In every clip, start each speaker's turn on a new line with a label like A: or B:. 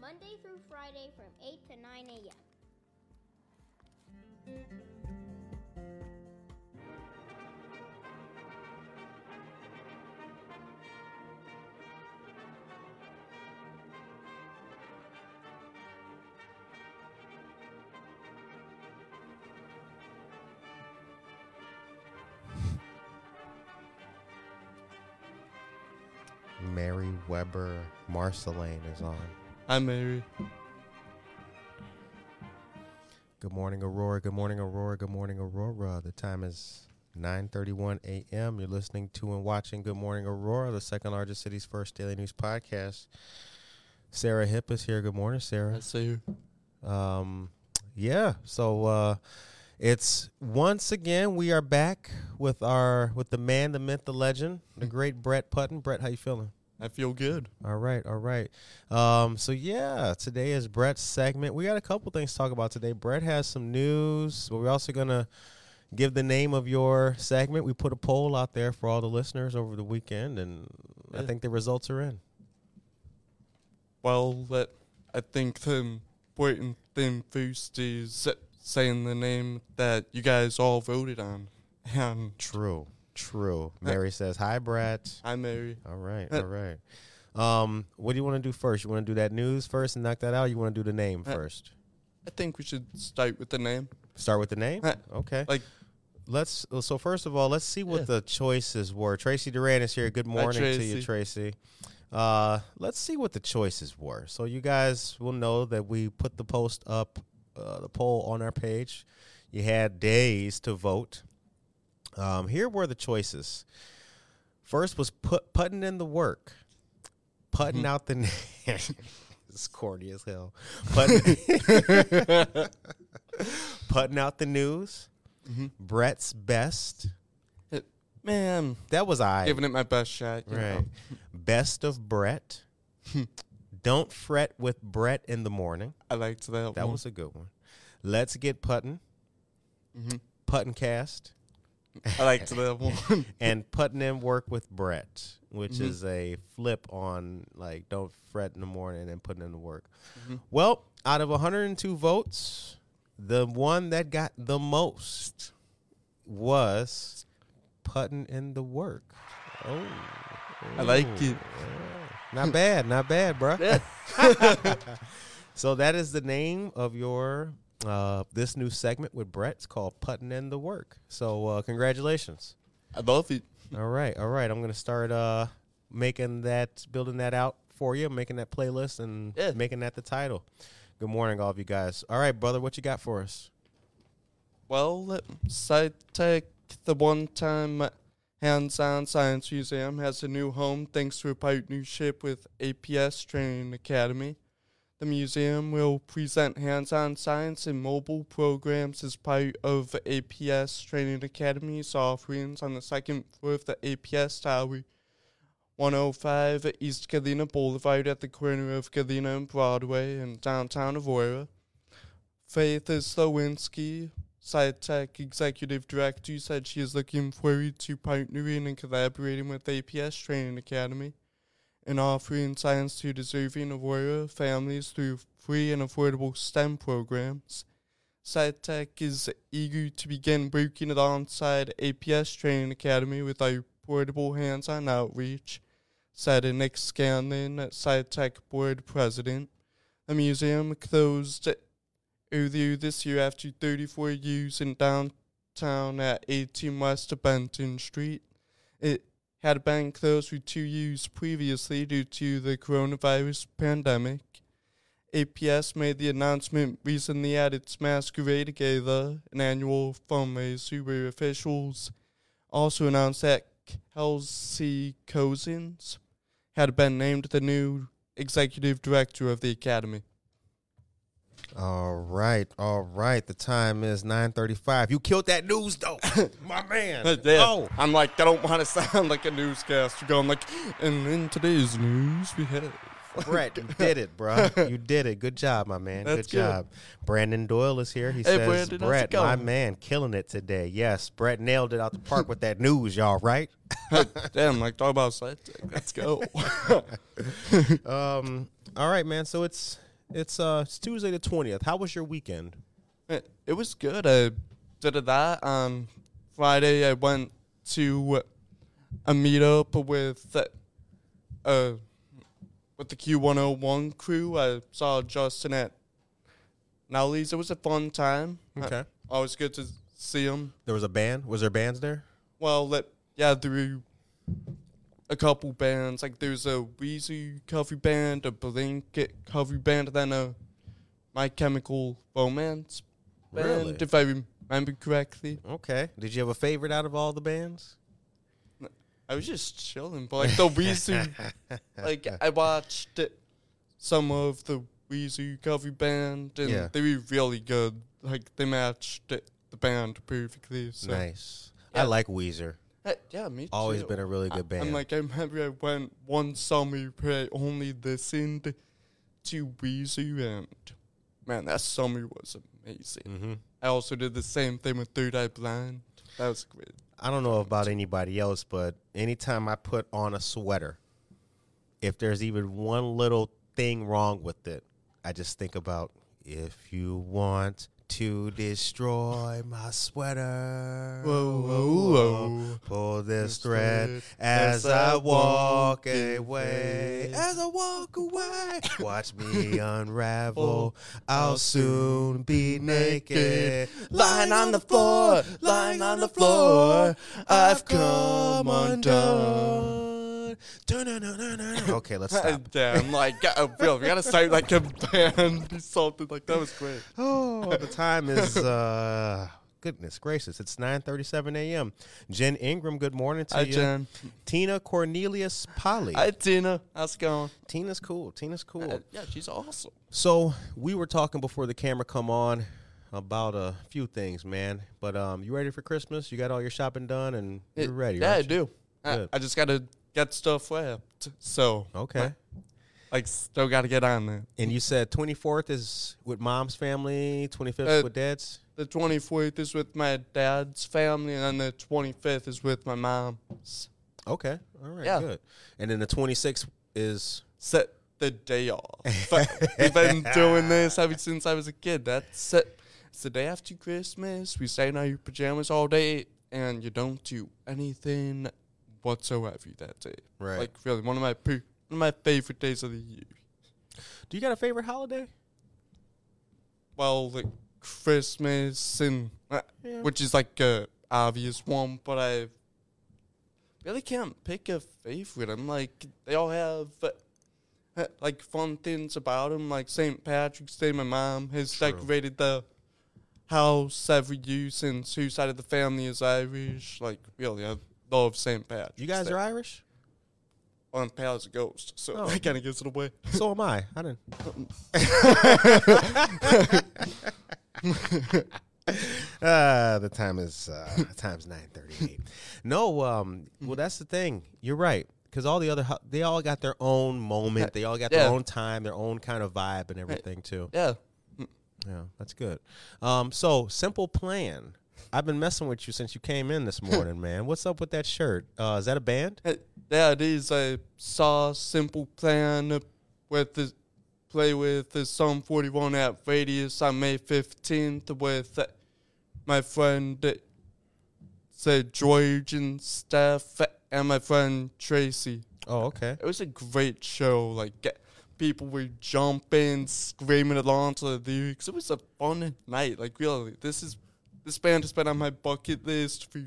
A: Monday through Friday from 8 to 9 a.m.
B: Mary Weber Marceline is on.
C: Hi, Mary.
B: Good morning, Aurora. Good morning, Aurora. Good morning, Aurora. The time is 9:31 a.m. You're listening to and watching Good Morning Aurora, the second largest city's first daily news podcast. Sarah Hip is here. Good morning, Sarah.
C: I see you.
B: Um, yeah. So uh, it's once again we are back with our with the man, the myth, the legend, the great Brett Putton. Brett, how you feeling?
C: I feel good.
B: All right, all right. Um, so yeah, today is Brett's segment. We got a couple things to talk about today. Brett has some news, but we're also gonna give the name of your segment. We put a poll out there for all the listeners over the weekend, and I think the results are in.
C: Well, that I think the important thing first is saying the name that you guys all voted on. And
B: True, true. Mary says hi, Brett.
C: I'm Mary.
B: All right, all right. Um, what do you want to do first? You want to do that news first and knock that out? Or you want to do the name first?
C: I think we should start with the name.
B: Start with the name. Okay.
C: like-
B: let's. So first of all, let's see what
C: Yeah.
B: the choices were. Tracy Duran is here. Good morning to you, Tracy. Uh, let's see what the choices were. So you guys will know that we put the post up, uh, the poll on our page. You had days to vote. Um, here were the choices. First was put putting in the work, putting
C: Mhm.
B: out the. it's corny as hell. Putting, putting out the news.
C: Mhm.
B: Brett's best.
C: Man,
B: That was I.
C: giving it my best shot. you
B: Right.
C: know.
B: Best of Brett. Don't fret with Brett in the morning.
C: I liked that,
B: That
C: one.
B: was a good one. Let's get putting.
C: Mhm.
B: Putting cast.
C: I liked that one.
B: and putting in work with Brett, which
C: Mhm.
B: is a flip on like don't fret in the morning and putting in the work.
C: Mhm.
B: Well, out of 102 votes, the one that got the most was putting in the work. Oh,
C: I like it.
B: Yeah. Not bad, not bad, bro.
C: Yeah.
B: so that is the name of your uh, this new segment with Brett. It's called Putting in the Work. So uh, congratulations.
C: I love it.
B: All right, all right. I'm gonna start uh making that, building that out for you, making that playlist, and
C: Yeah.
B: making that the title. Good morning, all of you guys. All right, brother, what you got for us?
C: Well, let's I take the one-time hands-on science museum, has a new home thanks to a partnership with APS Training Academy. The museum will present hands-on science and mobile programs as part of APS Training Academy's offerings on the second floor of the APS Tower, 105 East Galena Boulevard at the corner of Galena and Broadway in downtown Aurora. Faith Slowinski, SciTech Executive Director, said she is looking forward to partnering and collaborating with APS Training Academy and offering science to deserving Aurora families through free and affordable STEM programs. SciTech is eager to begin working alongside APS Training Academy with our portable hands-on outreach, said Nick Scanlon, SciTech Board President. The museum closed earlier this year after 34 years in downtown at 18 West Benton Street. It had been closed for two years previously due to the coronavirus pandemic. APS made the announcement recently at its Masquerade Gala, an annual fundraiser where officials also announced that Kelsey Cousins had been named the new executive director of the academy.
B: All right, all right. The time is 9:35. You killed that news though, my man. Oh,
C: I'm like, I don't want to sound like a newscaster going like, and in today's news we have.
B: Brett, you did it, bro. You did it. Good job, my man.
C: That's
B: good job. Brandon Doyle is here. He
C: Hey,
B: says,
C: Brandon,
B: Brett, my man, killing it today. Yes, Brett nailed it out the park with that news, y'all, right?
C: Damn, like talk about side. Let's go.
B: Um, all right, man. So it's it's uh it's Tuesday the twentieth. How was your weekend?
C: it, it was good. I did that on Friday. I went to a meetup with uh with the Q101 crew. I saw Justin at Nowlees. It was a fun time.
B: Okay.
C: Always good to see him.
B: There was a band. Was there bands there?
C: Well, let yeah, there were a couple bands. Like there's a Weezy cover band, a Blanket cover band, then a My Chemical Romance band,
B: Really?
C: if I remember correctly.
B: Okay. Did you have a favorite out of all the bands?
C: I was just chilling, but like the Weezy, like I watched some of the Weezy cover band, and
B: Yeah.
C: they were really good. Like they matched the band perfectly. So
B: nice. I like Weezer.
C: Yeah, me too.
B: Always
C: too.
B: been a really good band.
C: I'm like, I remember I went one summer where I only listened to Weezer, and man, that summer was amazing.
B: hmm
C: I also did the same thing with Third Eye Blind. That was great.
B: I don't know about anybody else, but anytime I put on a sweater, if there's even one little thing wrong with it, I just think about if you want to destroy my sweater.
C: Whoa, whoa, whoa.
B: Pull this thread as I walk away.
C: away.
B: As I walk away, watch me unravel. Oh, I'll soon be naked, lying on the floor, lying on the floor. I've come undone. Okay, let's stop.
C: Damn, like, uh, Bill, we gotta start like a band or something. Like, that was great.
B: Oh, the time is uh goodness gracious. It's 9:37 a.m. Jen Ingram, good morning to
C: Hi,
B: you.
C: Jen.
B: Tina Cornelius Polly.
C: Hi, Tina. How's it going?
B: Tina's cool. Tina's cool.
C: Uh, yeah, she's awesome.
B: So we were talking before the camera come on about a few things, man. But um, you ready for Christmas? You got all your shopping done and you're ready,
C: Yeah, I
B: right?
C: do. I,
B: Good.
C: I just gotta get stuff wrapped. So,
B: Okay.
C: like, still gotta get on there.
B: And you said 24th is with mom's family, 25th
C: Uh,
B: with dad's.
C: The 24th is with my dad's family, and then the 25th is with my mom's.
B: Okay, all right,
C: yeah.
B: good. And then the 26th is
C: Set the day off. We've been doing this ever since I was a kid. That's it. It's the day after Christmas. We stay in our pajamas all day, and you don't do anything whatsoever that day.
B: right.
C: Like, really, one of my pe- one of my favorite days of the year.
B: Do you got a favorite holiday?
C: well, like Christmas and uh,
B: Yeah.
C: which is like a obvious one, but I really can't pick a favorite. I'm like they all have uh, like fun things about them. Like St. Patrick's Day, my mom has
B: True.
C: decorated the house every year since whose side of the family is Irish. Like really, I love St. Patrick's.
B: You guys
C: Day.
B: are Irish?
C: on Pal as a Ghost, so
B: Oh.
C: that kind of gives it away.
B: So am I. I didn't. uh, the time is uh, the time's nine thirty eight. No, um, well that's the thing. You're right because all the other they all got their own moment. They all got their own time, their own kind of vibe and everything too.
C: Yeah,
B: Yeah, that's good. Um, so simple plan. I've been messing with you since you came in this morning, man. What's up with that shirt? Uh, is that a band?
C: Uh, Yeah, it is. I saw Simple Plan with the play with the Sum 41 at Radius on May 15th with uh, my friend uh, said George and Steph and my friend Tracy.
B: Oh, okay.
C: It was a great show. Like uh, people were jumping, screaming along to the lyrics. It was a fun night. Like really, this is this band has been on my bucket list for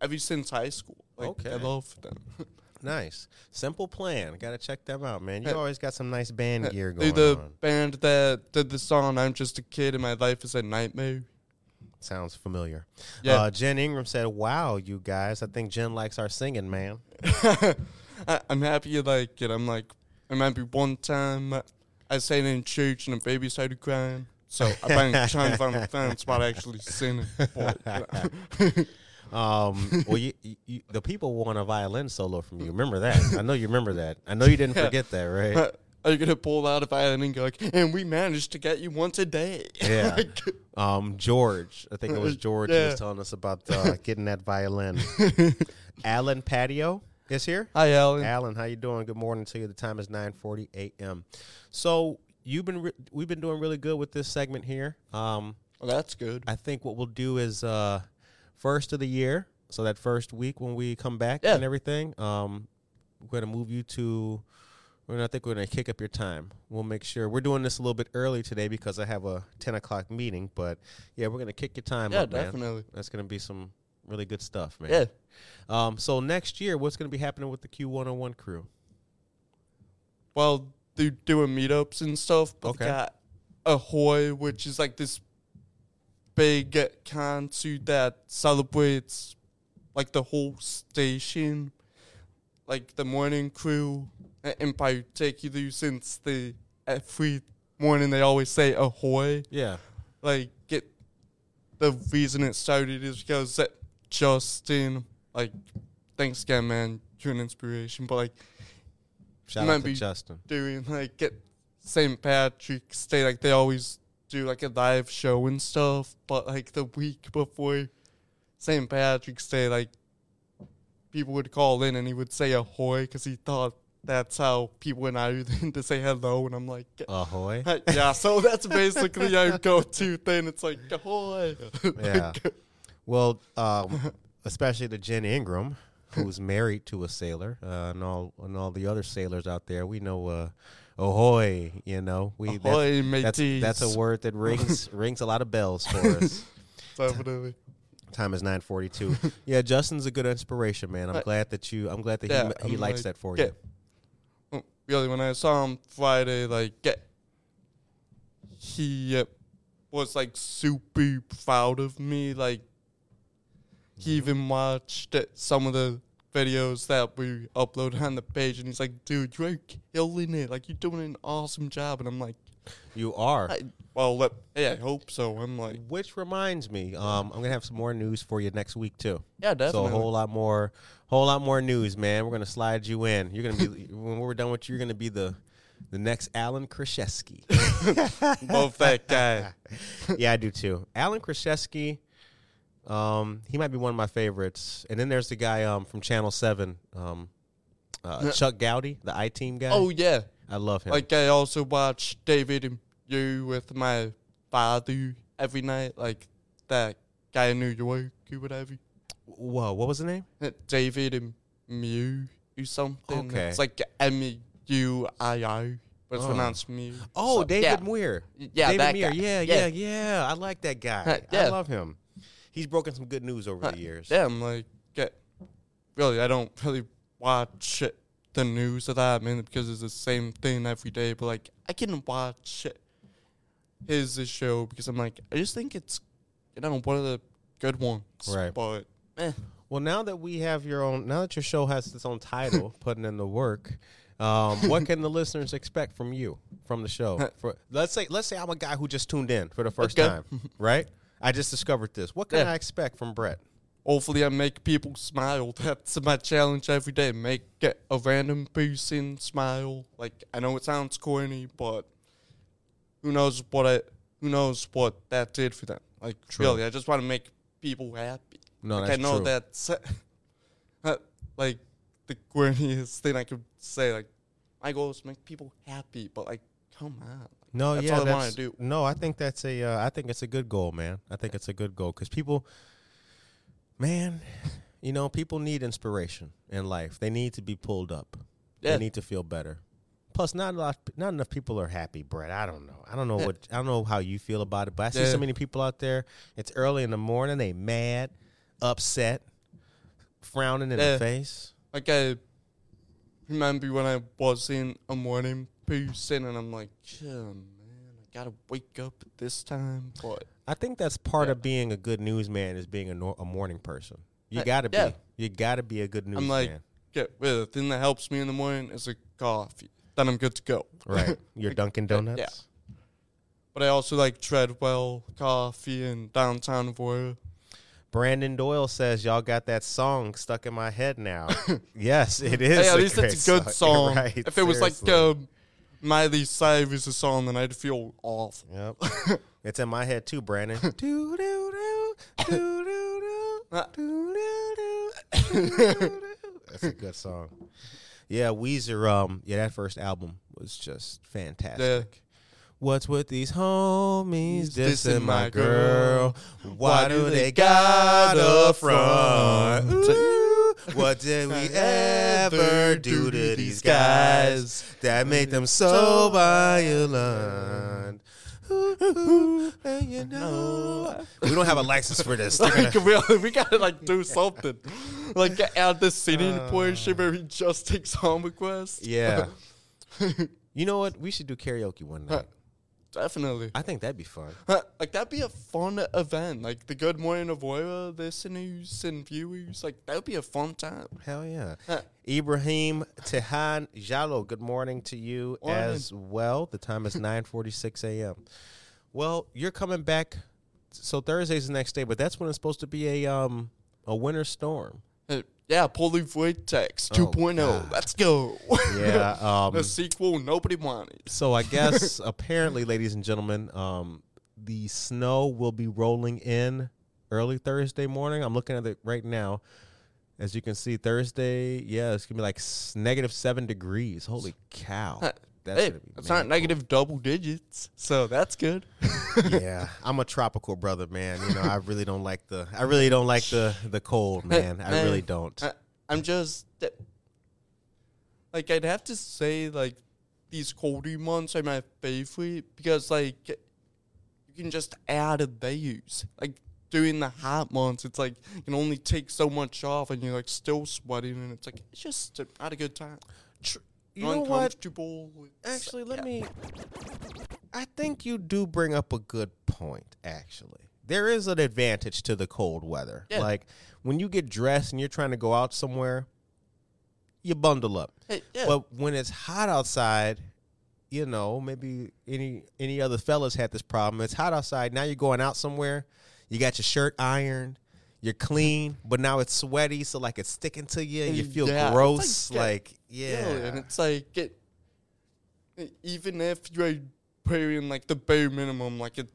C: ever since high school. Like,
B: Okay.
C: I love them.
B: Nice. Simple plan. Got to check them out, man. You always got some nice band gear
C: They're
B: going
C: the
B: on.
C: band that did the song "I'm Just a Kid and My Life Is a Nightmare."
B: Sounds familiar.
C: Yeah,
B: Uh, Jen Ingram said, "Wow, you guys! I think Jen likes our singing, man."
C: I, I'm happy you like it. I'm like, I remember one time uh, I sang in church and a baby started crying. So I've been trying to find a fan spot actually singing. But, uh,
B: Um, well, you, you, the people want a violin solo from you. Remember that? I know you remember that. I know you didn't
C: Yeah.
B: forget that, right?
C: uh, are you gonna pull out a violin and go like, and we managed to get you one today?
B: Yeah. um, George, I think it was George yeah. who was telling us about uh, getting that violin. Alan Patio is here.
C: Hi, Alan.
B: Alan, how you doing? Good morning to you. The time is nine forty a.m. So you've been re- we've been doing really good with this segment here. Um,
C: well, that's good.
B: I think what we'll do is uh, first of the year. So that first week when we come back
C: yeah.
B: and everything, um, we're gonna move you to we're gonna, I think we're gonna kick up your time. We'll make sure we're doing this a little bit early today because I have a ten o'clock meeting. But yeah, we're gonna kick your time
C: yeah,
B: up,
C: definitely.
B: Man. That's gonna be some really good stuff, man.
C: Yeah.
B: Um. So next year, what's gonna be happening with the Q one hundred one crew?
C: Well, they're doing meetups and stuff. But
B: okay.
C: got Ahoy, which is like this big concert that celebrates like the whole station, like the morning crew in particular, since the every morning they always say ahoy.
B: Yeah.
C: Like get the reason it started is because that Justin, like, thanks again, man, you're an inspiration. But like,
B: shout out to Justin
C: doing like get St. Patrick's Day, like they always do like a live show and stuff. But like the week before St. Patrick's Day, like people would call in and he would say ahoy because he thought that's how people in Ireland to say hello, and I'm like,
B: ahoy.
C: yeah, so that's basically our go-to thing. It's like ahoy.
B: Yeah. well, um, especially to Jen Ingram, who's married to a sailor, uh, and all and all the other sailors out there. We know. Uh, ahoy, you know, we
C: ahoy,
B: that's, that's, that's a word that rings rings a lot of bells for us.
C: Definitely.
B: Time is nine forty two. yeah, Justin's a good inspiration, man. I'm glad that you. I'm glad that
C: yeah,
B: he he
C: I'm
B: likes
C: like,
B: that for
C: yeah,
B: you
C: really when I saw him Friday, like get he uh, was like super proud of me. Like he mm-hmm. even watched some of the videos that we uploaded on the page, and he's like, "Dude, you're killing it! Like you're doing an awesome job." And I'm like,
B: "You are."
C: I, well, let, hey, I hope so. I'm like,
B: which reminds me, um, I'm gonna have some more news for you next week too.
C: Yeah, definitely.
B: So a whole lot more, whole lot more news, man. We're gonna slide you in. You're gonna be when we're done with you. You're gonna be the the next Alan Krashesky.
C: Love that guy.
B: yeah, I do too. Alan Krashesky. Um, he might be one of my favorites. And then there's the guy um from Channel Seven, um, uh, Chuck Goudie, the I Team guy.
C: Oh yeah,
B: I love him.
C: Like I also watch David you with my father every night, like that guy in New York or whatever.
B: Whoa, what was the name?
C: David and Mew or something.
B: Okay.
C: It's like M U I I, but it's oh. pronounced Mew.
B: Oh,
C: so,
B: David
C: yeah.
B: Muir.
C: Yeah,
B: David
C: that
B: Muir.
C: guy.
B: Yeah, yeah, yeah, yeah. I like that guy.
C: yeah.
B: I love him. He's broken some good news over the years.
C: Yeah, I'm like, get really, I don't really watch the news of that, man, because it's the same thing every day. But like, I can watch his show because I'm like, I just think it's, you know, one of the good ones.
B: Right.
C: But, eh.
B: Well, now that we have your own, now that your show has its own title, putting in the work, um, what can the listeners expect from you from the show? For let's say, let's say I'm a guy who just tuned in for the first
C: okay.
B: time, right? I just discovered this. What can
C: yeah.
B: I expect from Brett?
C: Hopefully, I make people smile. That's my challenge every day. Make a random person smile. Like I know it sounds corny, but who knows what I who knows what that did for them. Like
B: true.
C: really, I just want to make people happy.
B: No,
C: like,
B: that's
C: I know
B: true.
C: that's like the corniest thing I could say. Like my goal is to make people happy, but like come on.
B: No,
C: that's
B: yeah,
C: all I want to do.
B: No, I think that's a. Uh, I think it's a good goal, man. I think it's a good goal because people, man, you know, people need inspiration in life. They need to be pulled up.
C: Yeah.
B: They need to feel better. Plus, not a lot, not enough people are happy, Brett. I don't know. I don't know
C: Yeah.
B: what. I don't know how you feel about it, but I see
C: Yeah.
B: so many people out there. It's early in the morning. They mad, upset, frowning in the face.
C: Like I remember when I was in a morning person, and I'm like, oh, man, I gotta wake up at this time. But
B: I think that's part
C: Yeah.
B: of being a good newsman is being a, nor- a morning person. You
C: Uh,
B: gotta
C: yeah.
B: be. You gotta be a good newsman.
C: I'm like, get well, the thing that helps me in the morning is a coffee. Then I'm good to go.
B: right? Your Dunkin' Donuts. Yeah.
C: But I also like Treadwell coffee in downtown Aurora.
B: Brandon Doyle says y'all got that song stuck in my head now. yes, it is.
C: Hey, at least it's a good song.
B: Right,
C: if it was like
B: seriously.
C: um, Miley Cyrus is a song, and I'd feel off.
B: Yep. it's in my head too, Brandon. do do do do do do do do do. That's a good song. Yeah, Weezer. Um, yeah, that first album was just fantastic. Yeah. What's with these homies dissing my girl? Why do they got a front? Ooh, what did we ever do to these guys that made them so violent? and you know, we don't have a license for this.
C: like, we, we gotta like do something, like add the singing uh, portion where he just takes home requests.
B: Yeah. you know what? We should do karaoke one night.
C: Definitely.
B: I think that'd be fun.
C: like that'd be a fun event. Like the Good Morning Aurora listeners and viewers. Like that would be a fun time.
B: Hell yeah. Ibrahim Tehan Jalo, good morning to you morning. as well. The time is 9:46 a.m. Well, you're coming back so Thursday's the next day, but that's when it's supposed to be a um a winter storm.
C: Yeah, Polar Vortex 2.0. Oh, Let's go.
B: Yeah. Um,
C: the sequel nobody wanted.
B: So I guess apparently, ladies and gentlemen, um, the snow will be rolling in early Thursday morning. I'm looking at it right now. As you can see, Thursday, yeah, it's gonna be like negative seven degrees. Holy cow!
C: That's hey, it's not negative double digits, so that's good.
B: yeah, I'm a tropical brother, man. You know, I really don't like the, I really don't like the the cold, man. I really don't. I,
C: I'm just like I'd have to say like these colder months are my favorite because like you can just add a days. Like during the hot months, it's like you can only take so much off, and you're like still sweating, and it's like it's just not a good time.
B: Tr- you know what? Actually, let yeah. me. I think you do bring up a good point. Actually, there is an advantage to the cold weather. Yeah. Like when you get dressed and you're trying to go out somewhere, you bundle up. Hey, yeah. But when it's hot outside, you know, maybe any any other fellas had this problem. It's hot outside. Now you're going out somewhere. You got your shirt ironed you're clean, but now it's sweaty, so like it's sticking to you. And you feel yeah, gross, like, like, yeah.
C: And it's like it, even if you're wearing like the bare minimum, like a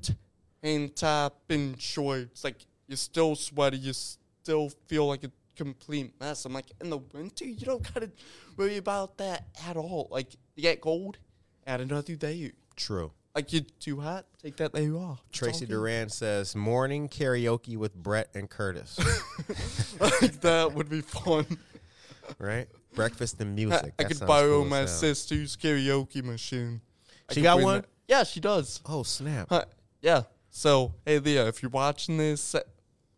C: tank top and shorts, like you're still sweaty. You still feel like a complete mess. I'm like, in the winter, you don't gotta worry about that at all. Like you get cold, add another day.
B: True.
C: Like you're too hot, take that day off.
B: Tracy Duran says morning karaoke with Brett and Curtis.
C: like that would be fun.
B: Right? Breakfast and music.
C: I, I could borrow cool my sister's karaoke machine.
B: She got one?
C: Yeah, she does.
B: Oh snap.
C: Uh, yeah. So hey Leah, if you're watching this,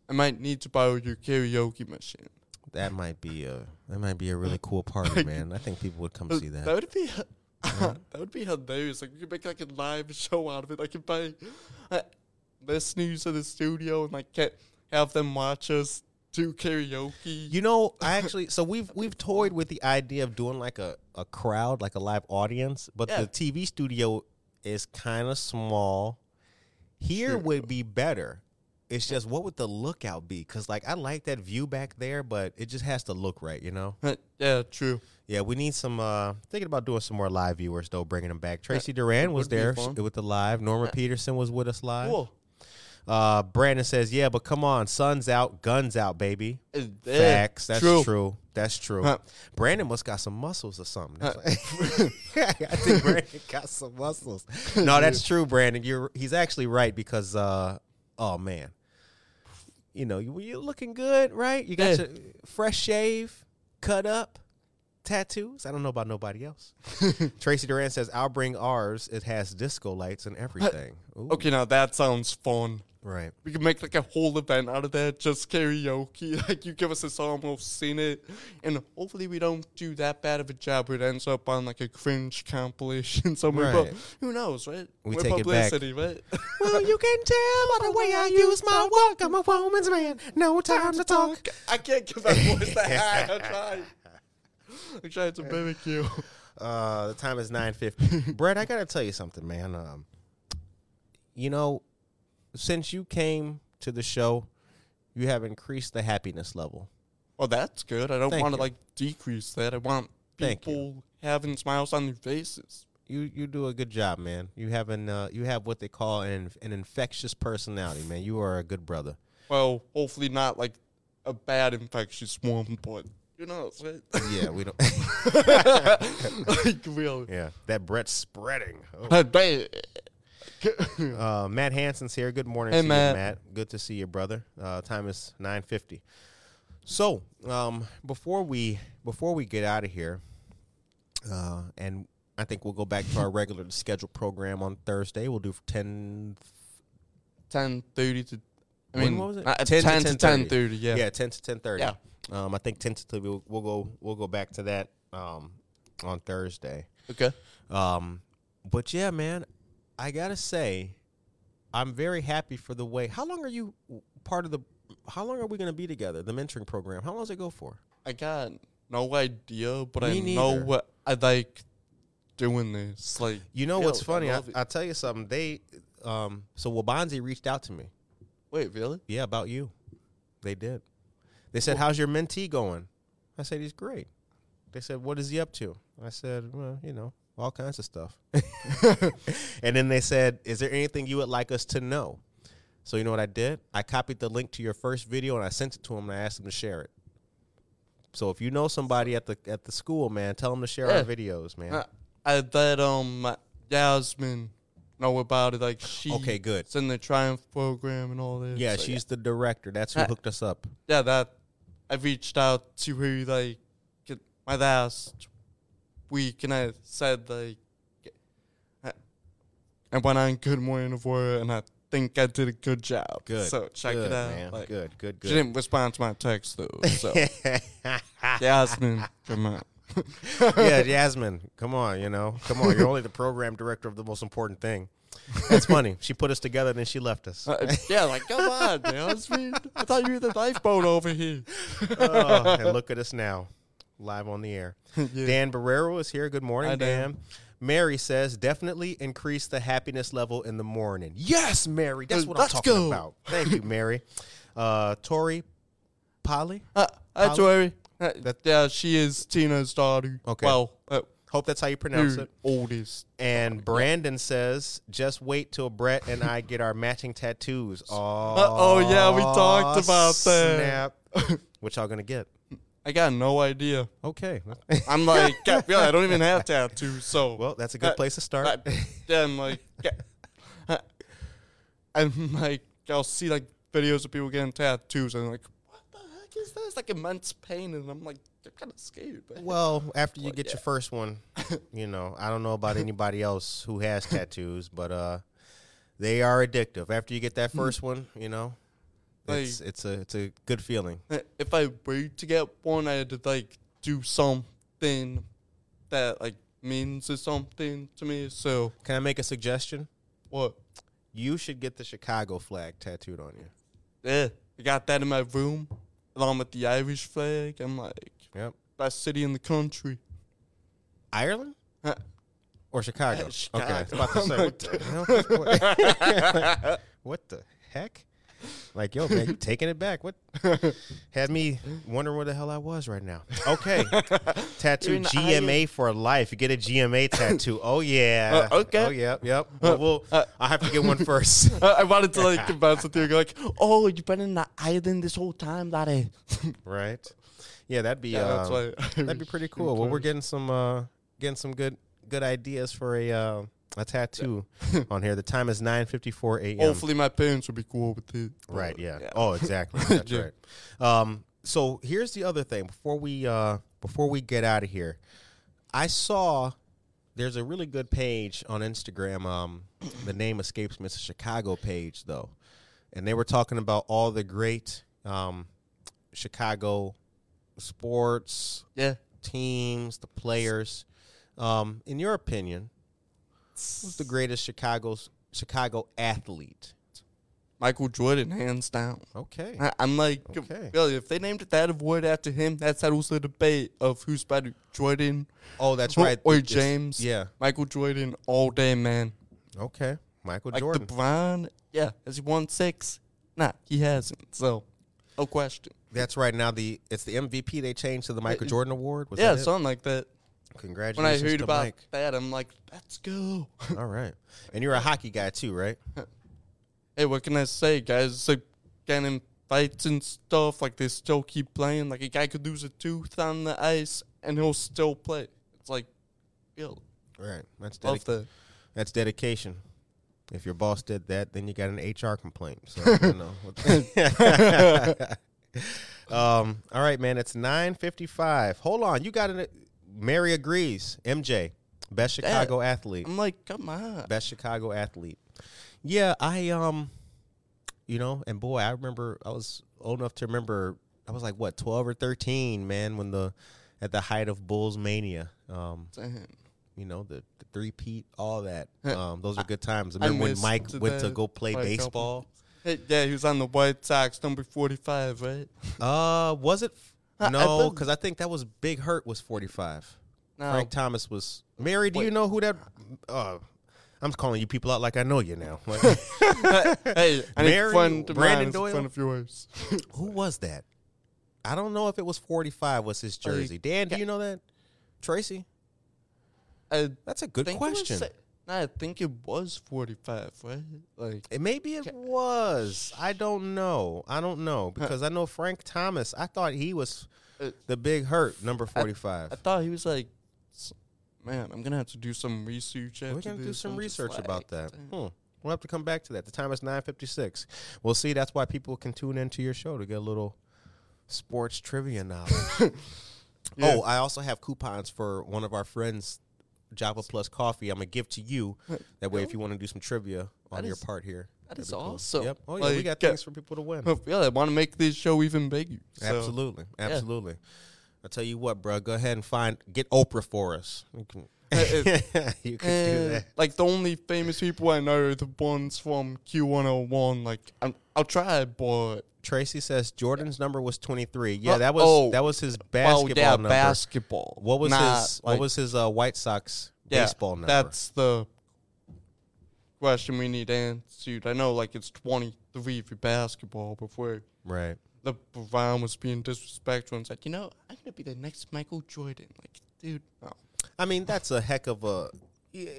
C: I might need to borrow your karaoke machine.
B: That might be a that might be a really cool party, man. I think people would come see that.
C: That would be that would be hilarious. Like we could make like a live show out of it. Like if I uh, listeners to the studio and like get, have them watch us do karaoke.
B: You know, I actually so we've we've toyed with the idea of doing like a, a crowd, like a live audience, but yeah. the TV studio is kind of small. Here sure. would be better. It's just what would the lookout be? Because like I like that view back there, but it just has to look right, you know.
C: yeah, true.
B: Yeah, we need some. uh Thinking about doing some more live viewers though, bringing them back. Tracy Duran was there with the live. Norma. Peterson was with us live. Cool. Uh, Brandon says, "Yeah, but come on, sun's out, guns out, baby." Uh, Facts. That's true. true. That's true. Huh. Brandon must got some muscles or something. Huh. I think Brandon got some muscles. No, that's true, Brandon. You're he's actually right because uh, oh man, you know you, you're looking good, right? You got your fresh shave, cut up tattoos. I don't know about nobody else. Tracy Duran says, "I'll bring ours. It has disco lights and everything."
C: Ooh. Okay, now that sounds fun.
B: Right.
C: We can make like a whole event out of that, just karaoke. Like you give us a song, we'll sing it, and hopefully we don't do that bad of a job. It ends up on like a cringe compilation somewhere. Right. But who knows, right?
B: We We're take publicity, it back.
C: right? well, you can tell by the way I use my walk. I'm a woman's man. No time to talk. I can't give that voice that high. I tried. I tried to mimic you.
B: Uh, the time is nine fifty. Brett, I gotta tell you something, man. Um, you know, since you came to the show, you have increased the happiness level.
C: Well, that's good. I don't want to like decrease that. I want people having smiles on their faces.
B: you you do a good job, man. You have an uh, you have what they call an an infectious personality, man. You are a good brother.
C: Well, hopefully not like a bad infectious one, but you know,
B: yeah, we don't.
C: like really,
B: yeah, that Brett's spreading.
C: Oh.
B: uh, Matt Hanson's here. Good morning,
C: hey,
B: to
C: Matt.
B: You, Matt. Good to see you, brother. Uh, time is nine fifty. So, um, before we before we get out of here, uh, and I think we'll go back to our regular scheduled program on Thursday. We'll do 10,
C: 10 30 to. I
B: when,
C: mean,
B: what was it?
C: Uh, 10, 10 to 10 30, yeah.
B: Yeah, 10 to 10 30.
C: Yeah.
B: Um, I think tentatively we'll, we'll go we'll go back to that um, on Thursday.
C: Okay.
B: Um, but yeah, man, I gotta say, I'm very happy for the way. How long are you part of the? How long are we gonna be together? The mentoring program. How long does it go for?
C: I got no idea, but
B: Me
C: I
B: neither.
C: know what I like doing this. Like,
B: You know
C: yo,
B: what's funny? I,
C: love it.
B: I'll tell you something. They, um, so Waubonsee reached out to me.
C: Wait, really?
B: Yeah, about you. They did. They said, "How's your mentee going?" I said, "He's great." They said, "What is he up to?" I said, "Well, you know, all kinds of stuff." and then they said, "Is there anything you would like us to know?" So you know what I did? I copied the link to your first video and I sent it to him and I asked him to share it. So if you know somebody at the at the school, man, tell them to share our videos, man.
C: I, I let um Yasmin know about it. Like she
B: Okay, good.
C: It's in the Triumph program and all this.
B: yeah,
C: So,
B: she's the director. That's who
C: Uh,
B: hooked us up.
C: yeah. That I reached out to her like my last week, and I said like I, I went on Good Morning Aurora, and I think I did a good job.
B: Good.
C: So check
B: good,
C: it out.
B: man.
C: Like,
B: good, good, good.
C: She didn't respond to my text though. So Yasmin, come on.
B: yeah, Jasmine, come on, you know, come on. You're only the program director of the most important thing. That's funny. She put us together, then she left us.
C: Uh, yeah, like come on, Yasmin. I thought you were the lifeboat over here.
B: Oh, and look at us now, live on the air.
C: Yeah.
B: Dan Barrero is here. Good morning,
C: Hi, Dan.
B: Dan. Mary says, definitely increase the happiness level in the morning. Yes, Mary. That's
C: Uh,
B: what I'm
C: let's
B: talking
C: go.
B: about. Thank you, Mary. Uh, Tori Polly.
C: Uh, hi,
B: Holly?
C: Tori. Uh, yeah, she is Tina's daughter.
B: Okay.
C: Well, uh,
B: Hope that's how you pronounce it.
C: oldest.
B: And Brandon says, just wait till Brett and I get our matching tattoos. Oh,
C: oh, yeah, we talked about that.
B: Snap. what y'all gonna get?
C: I got no idea.
B: Okay.
C: I'm like, God, really, I don't even have tattoos, so.
B: well, that's a good
C: Uh,
B: place to start.
C: I, yeah, I'm like, yeah. I'm like, I'll see like videos of people getting tattoos, and I'm like, what the heck is this? Like immense pain, and I'm like, I'm kind of scared. Man.
B: well, after you
C: Well,
B: get
C: yeah.
B: your first one, you know, I don't know about anybody else who has tattoos, but uh, they are addictive. After you get that first one, you know, it's it's a it's a good feeling.
C: Uh, if I were to get one, I had to like do something that like means something to me. So
B: Can I make a suggestion?
C: what?
B: You should get the Chicago flag tattooed on you.
C: Yeah, I got that in my room along with the Irish flag. I'm like,
B: Yep.
C: best city in the country.
B: Ireland
C: Huh.
B: or Chicago?
C: Uh, Chicago.
B: Okay, about to say what the what the heck? Like, yo, man, taking it back? What had me wondering where the hell I was right now? Okay, tattoo
C: You're
B: GMA for life. You get a GMA tattoo. Oh yeah.
C: Uh, okay.
B: Oh yep. Yep. Well, we'll
C: uh,
B: I have to get one first.
C: I I wanted to like convince with you, like, oh, you've been in the island this whole time, laddie.
B: right. Yeah, that'd be
C: Yeah, that's
B: um,
C: why
B: that'd be pretty cool. Well, we're getting some uh getting some good good ideas for a uh, a tattoo on here. The time is nine fifty four a.m.
C: Hopefully, my parents will be cool with it.
B: Right.
C: But,
B: Yeah. Oh, exactly. That's
C: Yeah.
B: right. Um. So here's the other thing. Before we uh before we get out of here, I saw there's a really good page on Instagram. Um, the name escapes me. It's a Chicago page though, and they were talking about all the great um Chicago sports
C: yeah.
B: teams, the players. Um, in your opinion, who's the greatest Chicago's Chicago athlete?
C: Michael Jordan, hands down.
B: Okay.
C: I, I'm like,
B: Okay.
C: really, if they named that award after him, that settles the debate of who's better, Jordan
B: Oh, that's
C: or,
B: right.
C: or
B: It's-
C: James.
B: Yeah.
C: Michael Jordan all day, man.
B: Okay. Michael
C: Like
B: Jordan.
C: LeBron, yeah, has he won six? Nah, he hasn't. So, no question.
B: That's right. Now the it's the MVP they changed to the Michael
C: Uh,
B: Jordan Award. Was
C: yeah,
B: that
C: something like that.
B: Congratulations
C: when I heard
B: to
C: about
B: Mike.
C: that, I'm like, let's go.
B: All right, and you're a hockey guy too, right?
C: hey, what can I say, guys? It's like getting fights and stuff. Like they still keep playing. Like a guy could lose a tooth on the ice and he'll still play. It's like, yo,
B: Right. That's
C: love
B: dedic-
C: that.
B: that's dedication. If your boss did that, then you got an HR complaint. So you know. um. All right, man. It's nine fifty-five. Hold on. You got an. Mary agrees. MJ, best Chicago athlete.
C: I'm like, come on.
B: Best Chicago athlete. Yeah, I um, you know, and boy, I remember I was old enough to remember. I was like what twelve or thirteen, man, when the at the height of Bulls mania. Um,
C: Damn.
B: you know, the, the three peat, all that. Um, those are good times.
C: I
B: Remember when
C: missed
B: Mike went to go play baseball?
C: Hey, yeah, he was on the White Sox, number 45, right?
B: Uh, was it?
C: I
B: No, because I think that was Big Hurt was forty five.
C: No.
B: Frank Thomas was. Mary, do you know who that? Uh, I'm calling you people out like I know you now. Like,
C: hey, I
B: Mary,
C: of
B: Brandon
C: a
B: Doyle?
C: friend of yours.
B: who was that? I don't know if it was forty five. Was his
C: Like,
B: jersey? Dan, do you know that? Tracy,
C: I
B: that's a good
C: was
B: question.
C: sa- I think it was 45, right? Like,
B: Eh, Maybe it was. I don't know. I don't know because I know Frank Thomas. I thought he was
C: Uh,
B: the big hurt, number forty-five.
C: I thought he was like, man, I'm gonna have to do some research. After
B: We're gonna do some
C: I'm just
B: research about that. Hmm. We'll have to come back to that. The time is nine fifty-six. We'll see. That's why people can tune into your show to get a little sports trivia knowledge.
C: Yeah.
B: Oh, I also have coupons for one of our friends, Java Plus Coffee. I'm gonna give to you. That way, if you want to do some trivia on
C: That
B: your
C: is-
B: part here,
C: that
B: that'd
C: is
B: be cool.
C: awesome.
B: Yep. Oh yeah, we
C: Like,
B: got
C: uh,
B: things for people to win.
C: yeah, I want to make this show even bigger. So,
B: Absolutely, absolutely. I'll tell you what, bro. Go ahead and find get Oprah for us. You can, You can do
C: eh,
B: that.
C: like the only famous people I know are the ones from Q101. Like, I'm, I'll try, but
B: Tracy says Jordan's number was twenty three. Yeah,
C: Uh,
B: that was
C: oh.
B: that was his basketball
C: yeah,
B: number.
C: basketball.
B: what was
C: Not,
B: his
C: like,
B: What was his uh, White Sox
C: yeah,
B: baseball number?
C: That's the question we need answered. I know, like, it's 23 for basketball before
B: right.
C: LeBron was being disrespectful and said, you know, I'm going to be the next Michael Jordan. Like, dude, no.
B: I mean, that's a heck of a.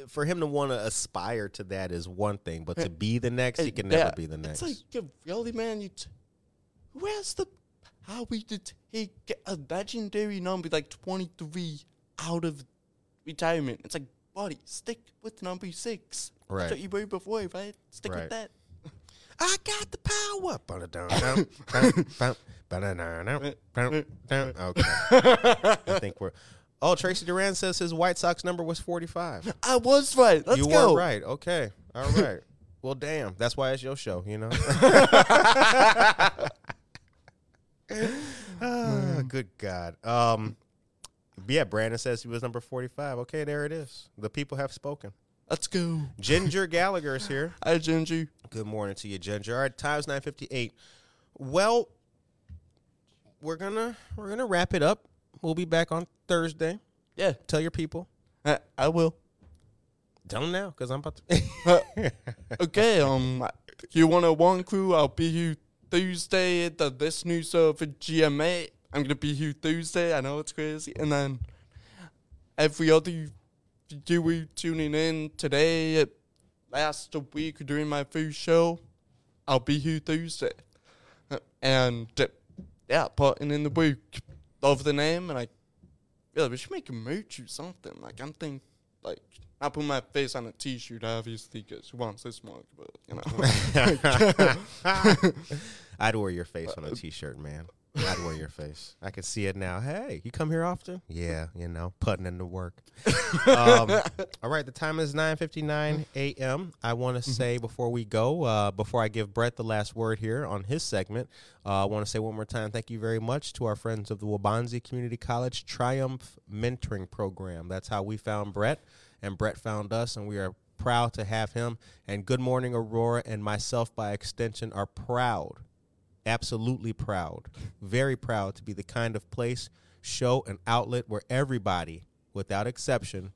B: For him to want to aspire to that is one thing, but to be the next, he can never be the next.
C: It's like, really, man, you t- who has the how we to take a legendary number like 23 out of retirement? It's like, buddy, stick with number six.
B: Right.
C: That's what you were before, right? Stick
B: Right.
C: with that.
B: I got the power. Okay. I think we're. Oh, Tracy Duran says his White Sox number was 45.
C: I was right. Let's
B: you
C: go.
B: were right. Okay. All right. well, damn. That's why it's your show, you know? Ah, good God. Um, yeah, Brandon says he was number 45. Okay, there it is. The people have spoken.
C: Let's go.
B: Ginger Gallagher is here.
C: Hi, Ginger.
B: Good morning to you, Ginger. All right, time's nine fifty eight. Well, we're gonna we're gonna wrap it up. We'll be back on Thursday.
C: Yeah,
B: Tell your people.
C: I, I will.
B: Tell them now, because I'm about to.
C: Okay, um, you want a one crew? I'll be here Thursday at the listeners of GMA. I'm gonna be here Thursday. I know it's crazy, and then every other you viewer tuning in today, last week during my first show, I'll be here Thursday, Uh, and uh, yeah, putting in the week. Love the name, and I yeah, we should make a merch or something. Like I'm thinking, like I put my face on a T-shirt, obviously, because who wants this mug? But you know,
B: I'd wear your face on a uh, t-shirt, man. I'd wear your face. I can see it now. Hey, you come here often? Yeah, you know, putting in the work. um, all right, the time is 9:59 a.m. I want to say before we go, uh, before I give Brett the last word here on his segment, uh, I want to say one more time, thank you very much to our friends of the Waubonsee Community College Triumph Mentoring Program. That's how we found Brett, and Brett found us, and we are proud to have him. And Good Morning Aurora and myself, by extension, are proud absolutely proud, very proud to be the kind of place, show, and outlet where everybody, without exception,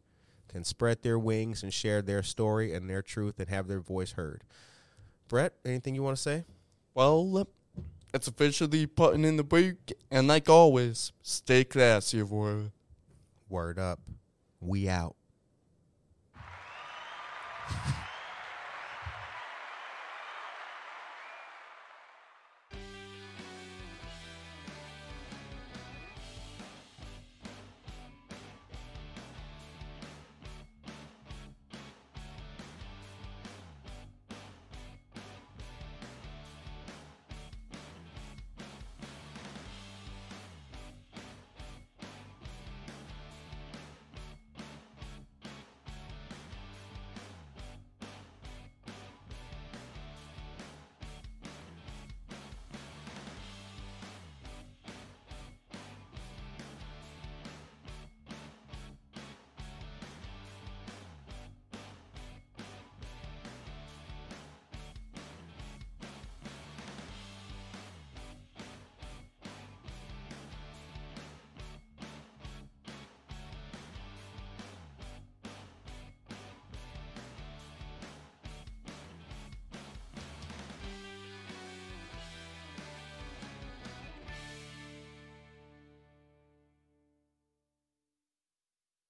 B: can spread their wings and share their story and their truth and have their voice heard. Brett, anything you want to say?
C: Well, it's officially putting in the week, and like always, stay classy, boy.
B: Word up. We out.